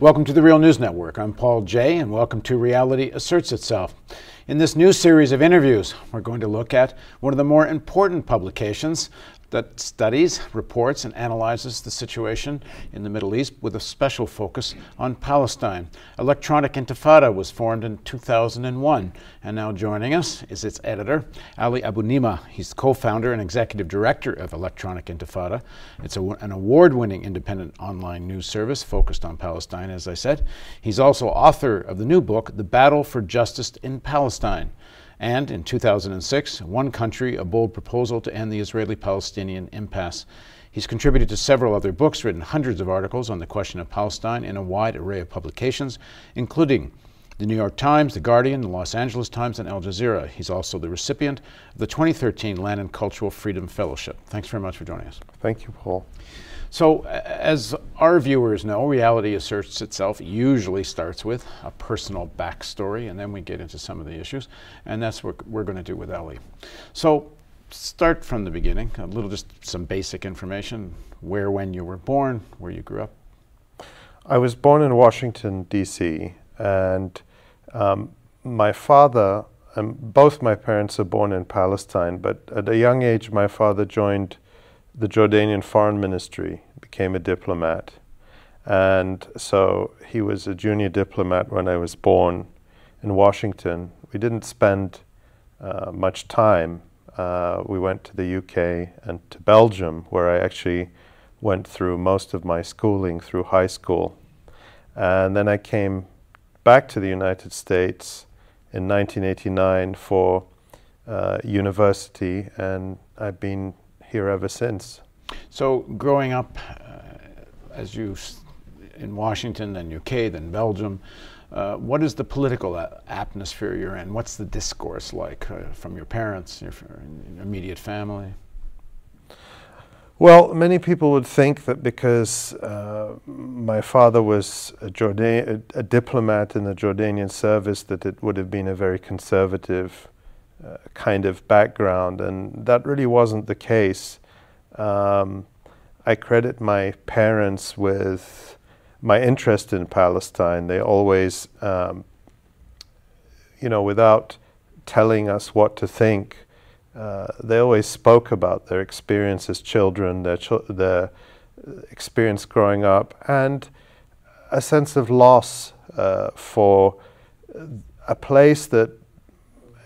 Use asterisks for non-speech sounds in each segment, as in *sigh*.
Welcome to the Real News Network. I'm Paul Jay, and welcome to Reality Asserts Itself. In this new series of interviews, we're going to look at one of the more important publications that studies, reports, and analyzes the situation in the Middle East with a special focus on Palestine. Electronic Intifada was formed in 2001, and now joining us is its editor, Ali Abunimah. He's co founder and executive director of Electronic Intifada. It's a, an award winning independent online news service focused on Palestine, as I said. He's also author of the new book, The Battle for Justice in Palestine and in 2006, One Country, a bold proposal to end the Israeli Palestinian impasse. He's contributed to several other books, written hundreds of articles on the question of Palestine in a wide array of publications, including the New York Times, The Guardian, the Los Angeles Times, and Al Jazeera. He's also the recipient of the 2013 Lannan Cultural Freedom Fellowship. Thanks very much for joining us. Thank you, Paul. So, as our viewers know, reality asserts itself usually starts with a personal backstory, and then we get into some of the issues, and that's what we're going to do with Ali. So, start from the beginning, a little just some basic information where, when you were born, where you grew up. I was born in Washington, D.C., and um, my father, um, both my parents are born in Palestine, but at a young age, my father joined the Jordanian Foreign Ministry, became a diplomat. And so he was a junior diplomat when I was born in Washington. We didn't spend uh, much time. Uh, we went to the UK and to Belgium, where I actually went through most of my schooling through high school. And then I came back to the United States in 1989 for uh, university, and I've been here ever since. So, growing up uh, as you in Washington, then UK, then Belgium, uh, what is the political atmosphere you're in? What's the discourse like uh, from your parents, your, your, immediate family? Well, many people would think that because uh, my father was a, Jordan- a, a, diplomat in the Jordanian service, that it would have been a very conservative kind of background, and that really wasn't the case. Um, I credit my parents with my interest in Palestine. They always, um, you know, without telling us what to think, uh, they always spoke about their experience as children, their, ch- their experience growing up, and a sense of loss uh, for a place that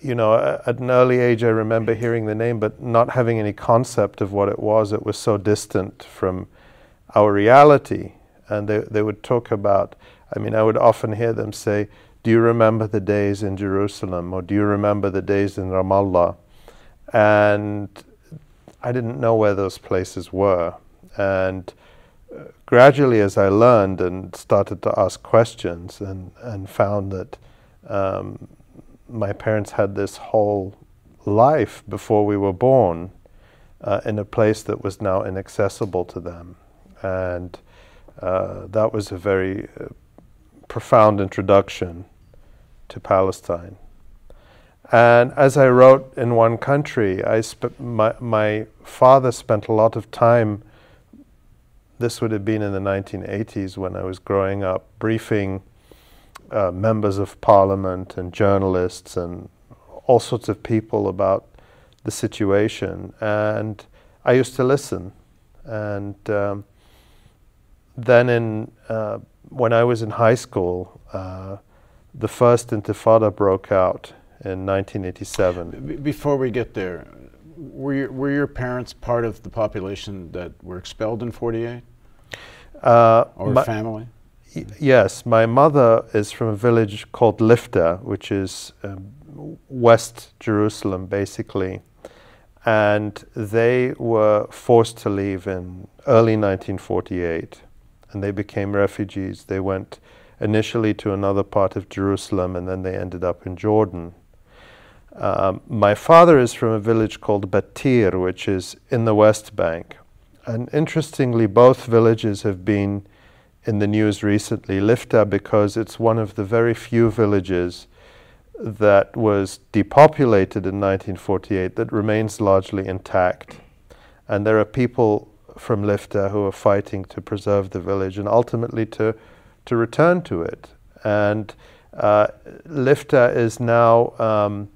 you know, at an early age, I remember hearing the name, but not having any concept of what it was. It was so distant from our reality. And they, they would talk about, I mean, I would often hear them say, Do you remember the days in Jerusalem? Or do you remember the days in Ramallah? And I didn't know where those places were. And uh, gradually, as I learned and started to ask questions and, and found that um, my parents had this whole life before we were born uh, in a place that was now inaccessible to them. And uh, that was a very uh, profound introduction to Palestine. And as I wrote in one country, I my, my father spent a lot of time, this would have been in the 1980s when I was growing up, briefing uh, members of parliament and journalists and all sorts of people about the situation. And I used to listen. And um, then, in uh, when I was in high school, uh, the first Intifada broke out in 1987. Before we get there, were your, were your parents part of the population that were expelled in 48? Uh, or my, family? Yes, my mother is from a village called Lifta, which is um, West Jerusalem, basically. And they were forced to leave in early 1948, and they became refugees. They went initially to another part of Jerusalem, and then they ended up in Jordan. Um, my father is from a village called Batir, which is in the West Bank. And interestingly, both villages have been in the news recently, Lifta, because it's one of the very few villages that was depopulated in 1948 that remains largely intact. And there are people from Lifta who are fighting to preserve the village and ultimately to, to return to it. And uh, Lifta is now um,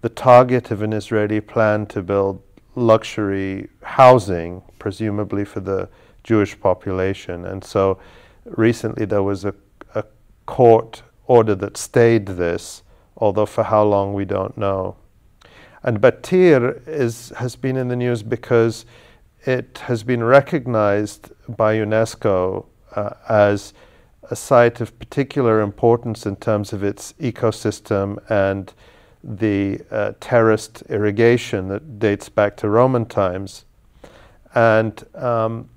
the target of an Israeli plan to build luxury housing, presumably for the Jewish population. And so recently there was a, a court order that stayed this, although for how long we don't know. And Batir is, has been in the news because it has been recognized by UNESCO uh, as a site of particular importance in terms of its ecosystem and the uh, terraced irrigation that dates back to Roman times. And um,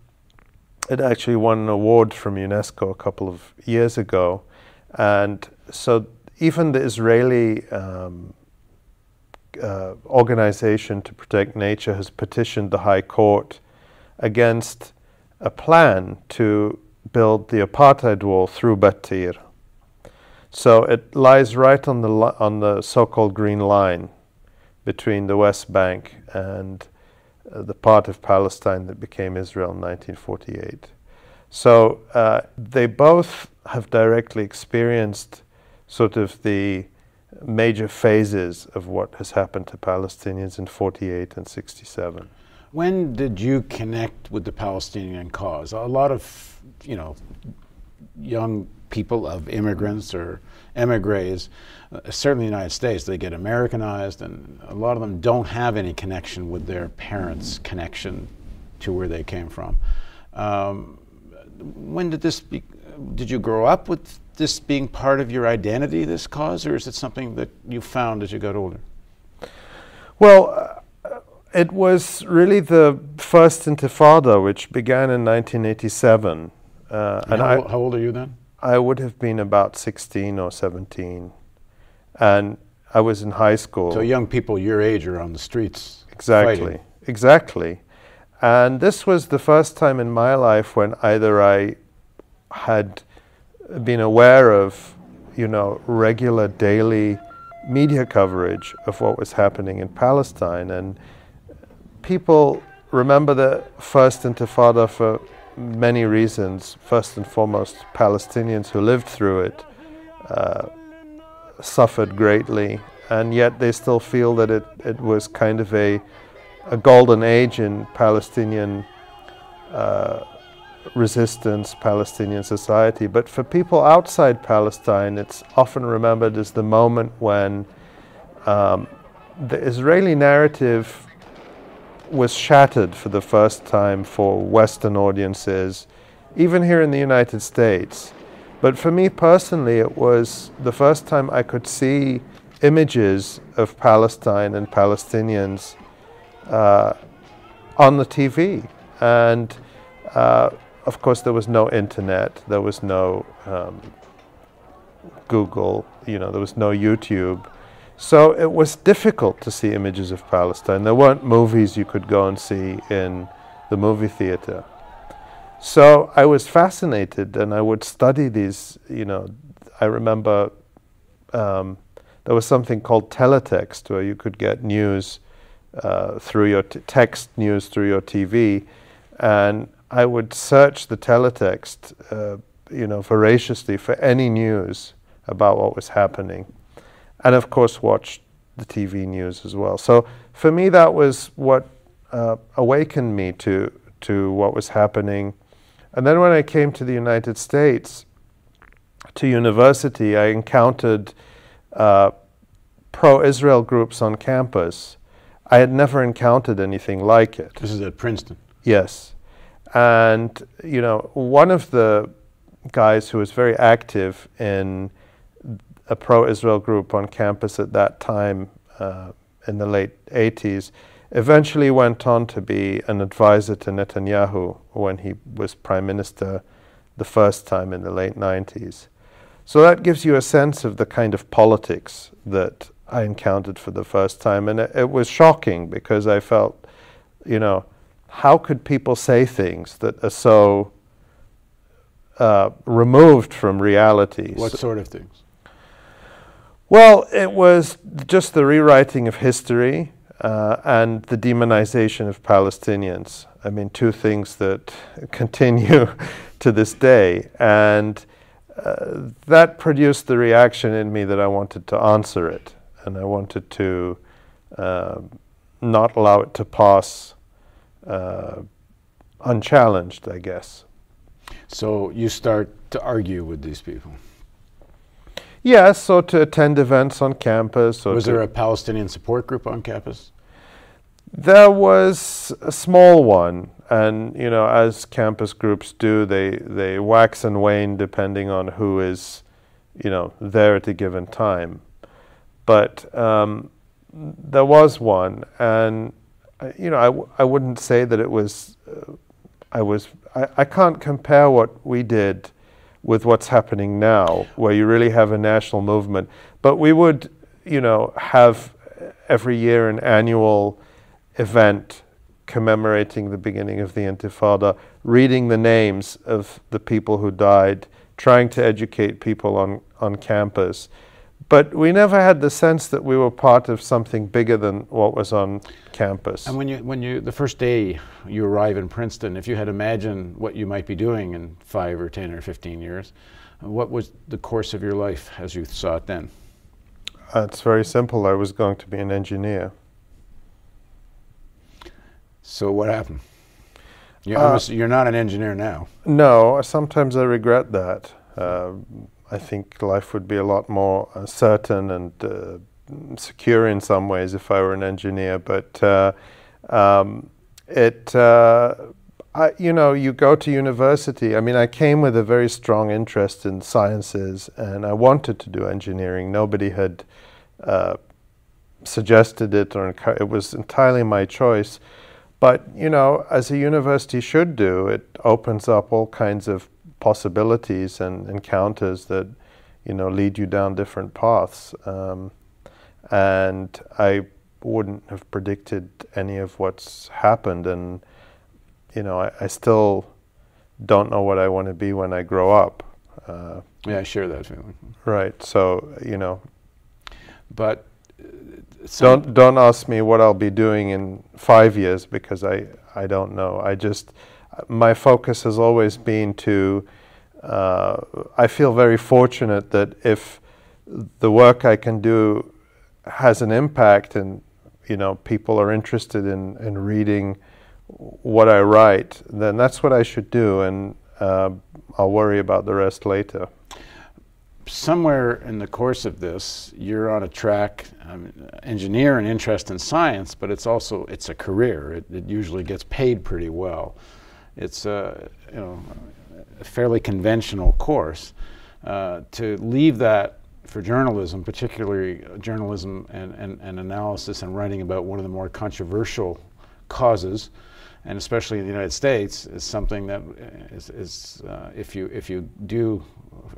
it actually won an award from UNESCO a couple of years ago. And so even the Israeli um, uh, organization to protect nature has petitioned the High Court against a plan to build the apartheid wall through Batir. So it lies right on the on the so-called Green Line between the West Bank and uh, the part of Palestine that became Israel in 1948. So uh, they both have directly experienced sort of the major phases of what has happened to Palestinians in 48 and 67. When did you connect with the Palestinian cause? A lot of, you know, young people of immigrants or emigres, uh, certainly in the United States, they get Americanized, and a lot of them don't have any connection with their parents' connection to where they came from. Um, when did this be, did you grow up with this being part of your identity, this cause, or is it something that you found as you got older? Well, uh, it was really the first Intifada, which began in 1987. Uh, and, and how, I, how old are you then? I would have been about 16 or 17. And I was in high school. So young people your age are on the streets. Exactly. Fighting. Exactly. And this was the first time in my life when either I had been aware of, you know, regular daily media coverage of what was happening in Palestine. And people remember the first intifada for many reasons. First and foremost, Palestinians who lived through it uh, suffered greatly, and yet they still feel that it, it was kind of a a golden age in Palestinian uh, resistance, Palestinian society. But for people outside Palestine, it's often remembered as the moment when um, the Israeli narrative was shattered for the first time for Western audiences, even here in the United States. But for me personally, it was the first time I could see images of Palestine and Palestinians uh, on the TV. And uh, of course, there was no internet, there was no um, Google, you know, there was no YouTube. So it was difficult to see images of Palestine. There weren't movies you could go and see in the movie theater. So I was fascinated and I would study these, you know, I remember um, there was something called teletext where you could get news uh, through your text news through your TV, and I would search the teletext, uh, you know, voraciously for any news about what was happening, and of course watch the TV news as well. So for me, that was what uh, awakened me to to what was happening, and then when I came to the United States, to university, I encountered uh, pro-Israel groups on campus I had never encountered anything like it. This is at Princeton. Yes. And, you know, one of the guys who was very active in a pro Israel group on campus at that time uh, in the late 80s eventually went on to be an advisor to Netanyahu when he was prime minister the first time in the late 90s. So that gives you a sense of the kind of politics that I encountered for the first time. And it, it, was shocking because I felt, you know, how could people say things that are so uh, removed from reality? What sort of things? Well, it was just the rewriting of history uh, and the demonization of Palestinians. I mean, two things that *laughs* continue to this day. And uh, that produced the reaction in me that I wanted to answer it, and I wanted to uh, not allow it to pass uh, unchallenged, I guess. So you start to argue with these people. Yes, so to attend events on campus. was there a Palestinian support group on campus? There was a small one, and you know, as campus groups do, they they wax and wane depending on who is, you know, there at a given time. But um, there was one, and uh, you know, I w- I wouldn't say that it was. Uh, I was. I, I can't compare what we did with what's happening now, where you really have a national movement. But we would, you know, have every year an annual event commemorating the beginning of the Intifada, reading the names of the people who died, trying to educate people on, on campus. But we never had the sense that we were part of something bigger than what was on campus. And when you, when you, the first day you arrive in Princeton, if you had imagined what you might be doing in five or 10 or 15 years, what was the course of your life as you saw it then? Uh, it's very simple. I was going to be an engineer. So what happened? You're, uh, you're not an engineer now. No, sometimes I regret that. Uh, I think life would be a lot more uh, certain and uh, secure in some ways if I were an engineer. But uh, um, it, uh, I, you know, you go to university. I mean, I came with a very strong interest in sciences, and I wanted to do engineering. Nobody had suggested it, or it was entirely my choice. But, you know, as a university should do, it opens up all kinds of possibilities and encounters that, you know, lead you down different paths. Um, and I wouldn't have predicted any of what's happened. And, you know, I, I still don't know what I want to be when I grow up. Uh, yeah, I share that feeling. Right. So, you know. But don't don't ask me what I'll be doing in five years because I I don't know. I just my focus has always been to. Uh, I feel very fortunate that if the work I can do has an impact and you know people are interested in, in reading what I write, then that's what I should do, and uh, I'll worry about the rest later somewhere in the course of this, you're on a track, um, engineer and interest in science, but it's also it's a career. It, it usually gets paid pretty well. It's a you know a fairly conventional course. Uh, to leave that for journalism, particularly journalism and, and, and analysis and writing about one of the more controversial causes, and especially in the United States, is something that is, is uh, if you if you do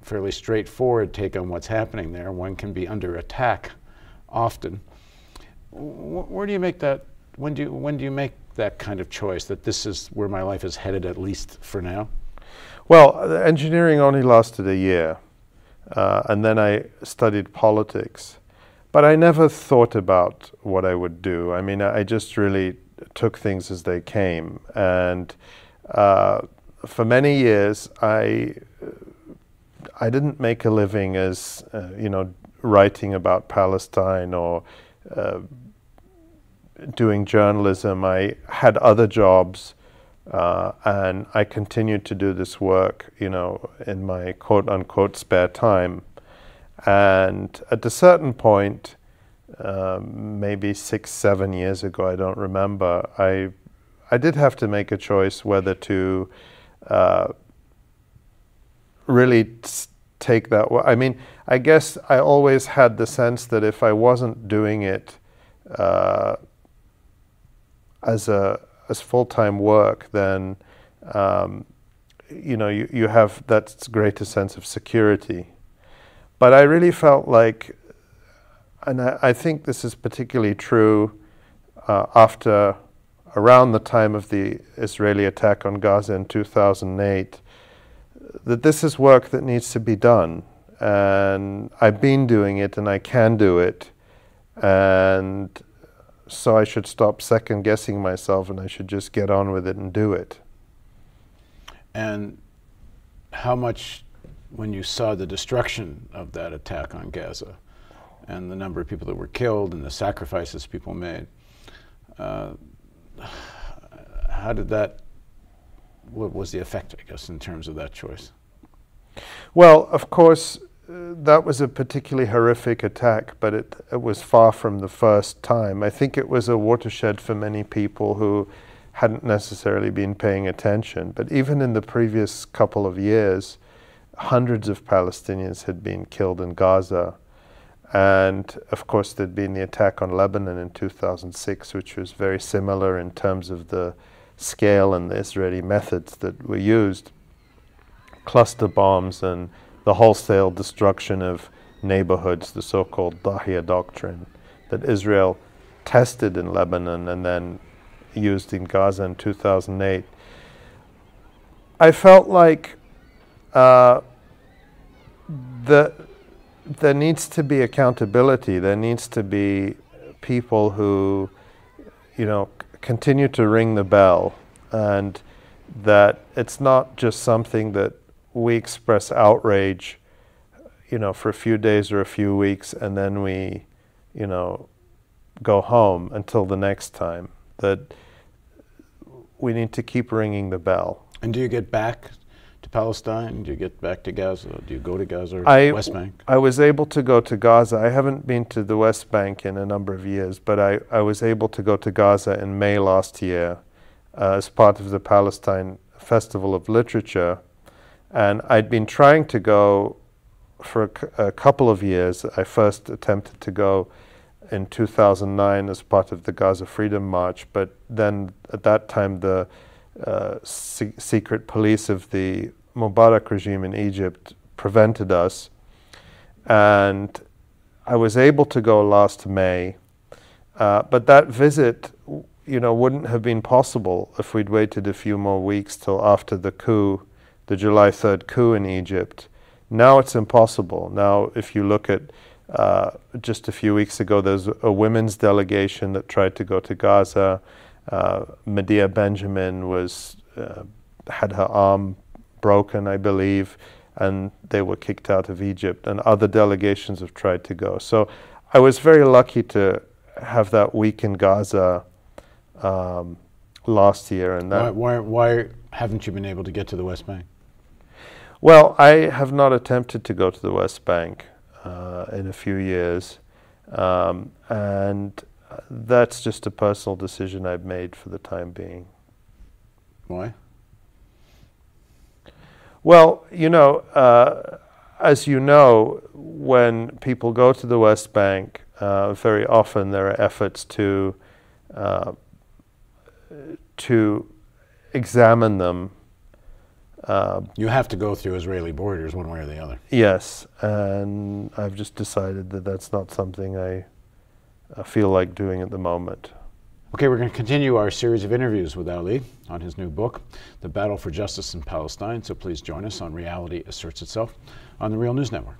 fairly straightforward take on what's happening there. One can be under attack often. Where do you make that? When do you, when do you make that kind of choice that this is where my life is headed at least for now? Well, engineering only lasted a year, uh, and then I studied politics. But I never thought about what I would do. I mean, I just really took things as they came, and uh, for many years I I didn't make a living as uh, you know writing about Palestine or uh, doing journalism. I had other jobs, uh, and I continued to do this work, you know, in my quote unquote spare time. And at a certain point, um, maybe six, seven years ago, I don't remember, I I did have to make a choice whether to uh, really take that. I mean, I guess I always had the sense that if I wasn't doing it uh, as a as full time work, then um, you know you, you have that greater sense of security. But I really felt like, and I, I think this is particularly true uh, after around the time of the Israeli attack on Gaza in 2008 that this is work that needs to be done. And I've been doing it and I can do it. And so I should stop second guessing myself and I should just get on with it and do it. And how much when you saw the destruction of that attack on Gaza and the number of people that were killed and the sacrifices people made, uh, how did that, what was the effect, I guess, in terms of that choice? Well, of course, that was a particularly horrific attack, but it, it was far from the first time. I think it was a watershed for many people who hadn't necessarily been paying attention. But even in the previous couple of years, hundreds of Palestinians had been killed in Gaza. And of course, there'd been the attack on Lebanon in 2006, which was very similar in terms of the scale and the Israeli methods that were used cluster bombs and the wholesale destruction of neighborhoods, the so called Dahiya doctrine that Israel tested in Lebanon and then used in Gaza in 2008. I felt like uh, the, there needs to be accountability. There needs to be people who, you know, continue to ring the bell, and that it's not just something that we express outrage, you know, for a few days or a few weeks, and then we, you know, go home until the next time. That we need to keep ringing the bell. And do you get back to Palestine? Do you get back to Gaza? Do you go to Gaza or I, West Bank? I was able to go to Gaza. I haven't been to the West Bank in a number of years, but I, I was able to go to Gaza in May last year uh, as part of the Palestine Festival of Literature. And I'd been trying to go for a, couple of years. I first attempted to go in 2009 as part of the Gaza Freedom March, but then at that time the uh, se- secret police of the Mubarak regime in Egypt prevented us. And I was able to go last May, uh, but that visit, you know, wouldn't have been possible if we'd waited a few more weeks till after the coup the July 3rd coup in Egypt. Now it's impossible. Now, if you look at uh, just a few weeks ago, there's a women's delegation that tried to go to Gaza. Uh, Medea Benjamin was uh, had her arm broken, I believe, and they were kicked out of Egypt. And other delegations have tried to go. So I was very lucky to have that week in Gaza um, last year. And that why, why, why haven't you been able to get to the West Bank? Well, I have not attempted to go to the West Bank uh, in a few years, um, and that's just a personal decision I've made for the time being. Why? Well, you know, uh, as you know, when people go to the West Bank, uh, very often there are efforts to uh, to examine them uh, you have to go through Israeli borders one way or the other. Yes, and I've just decided that that's not something I, I feel like doing at the moment. Okay, we're going to continue our series of interviews with Ali on his new book, The Battle for Justice in Palestine. So please join us on Reality Asserts Itself on the Real News Network.